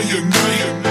night.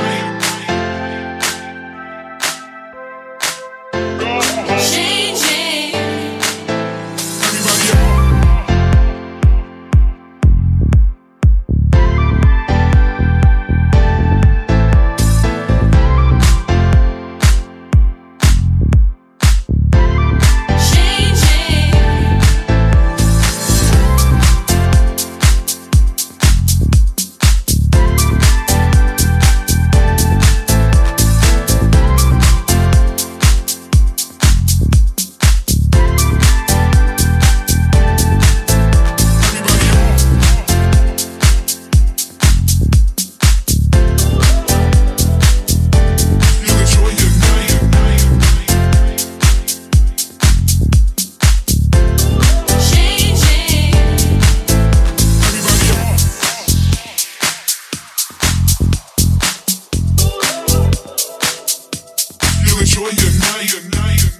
enjoy your night. Your night, your night.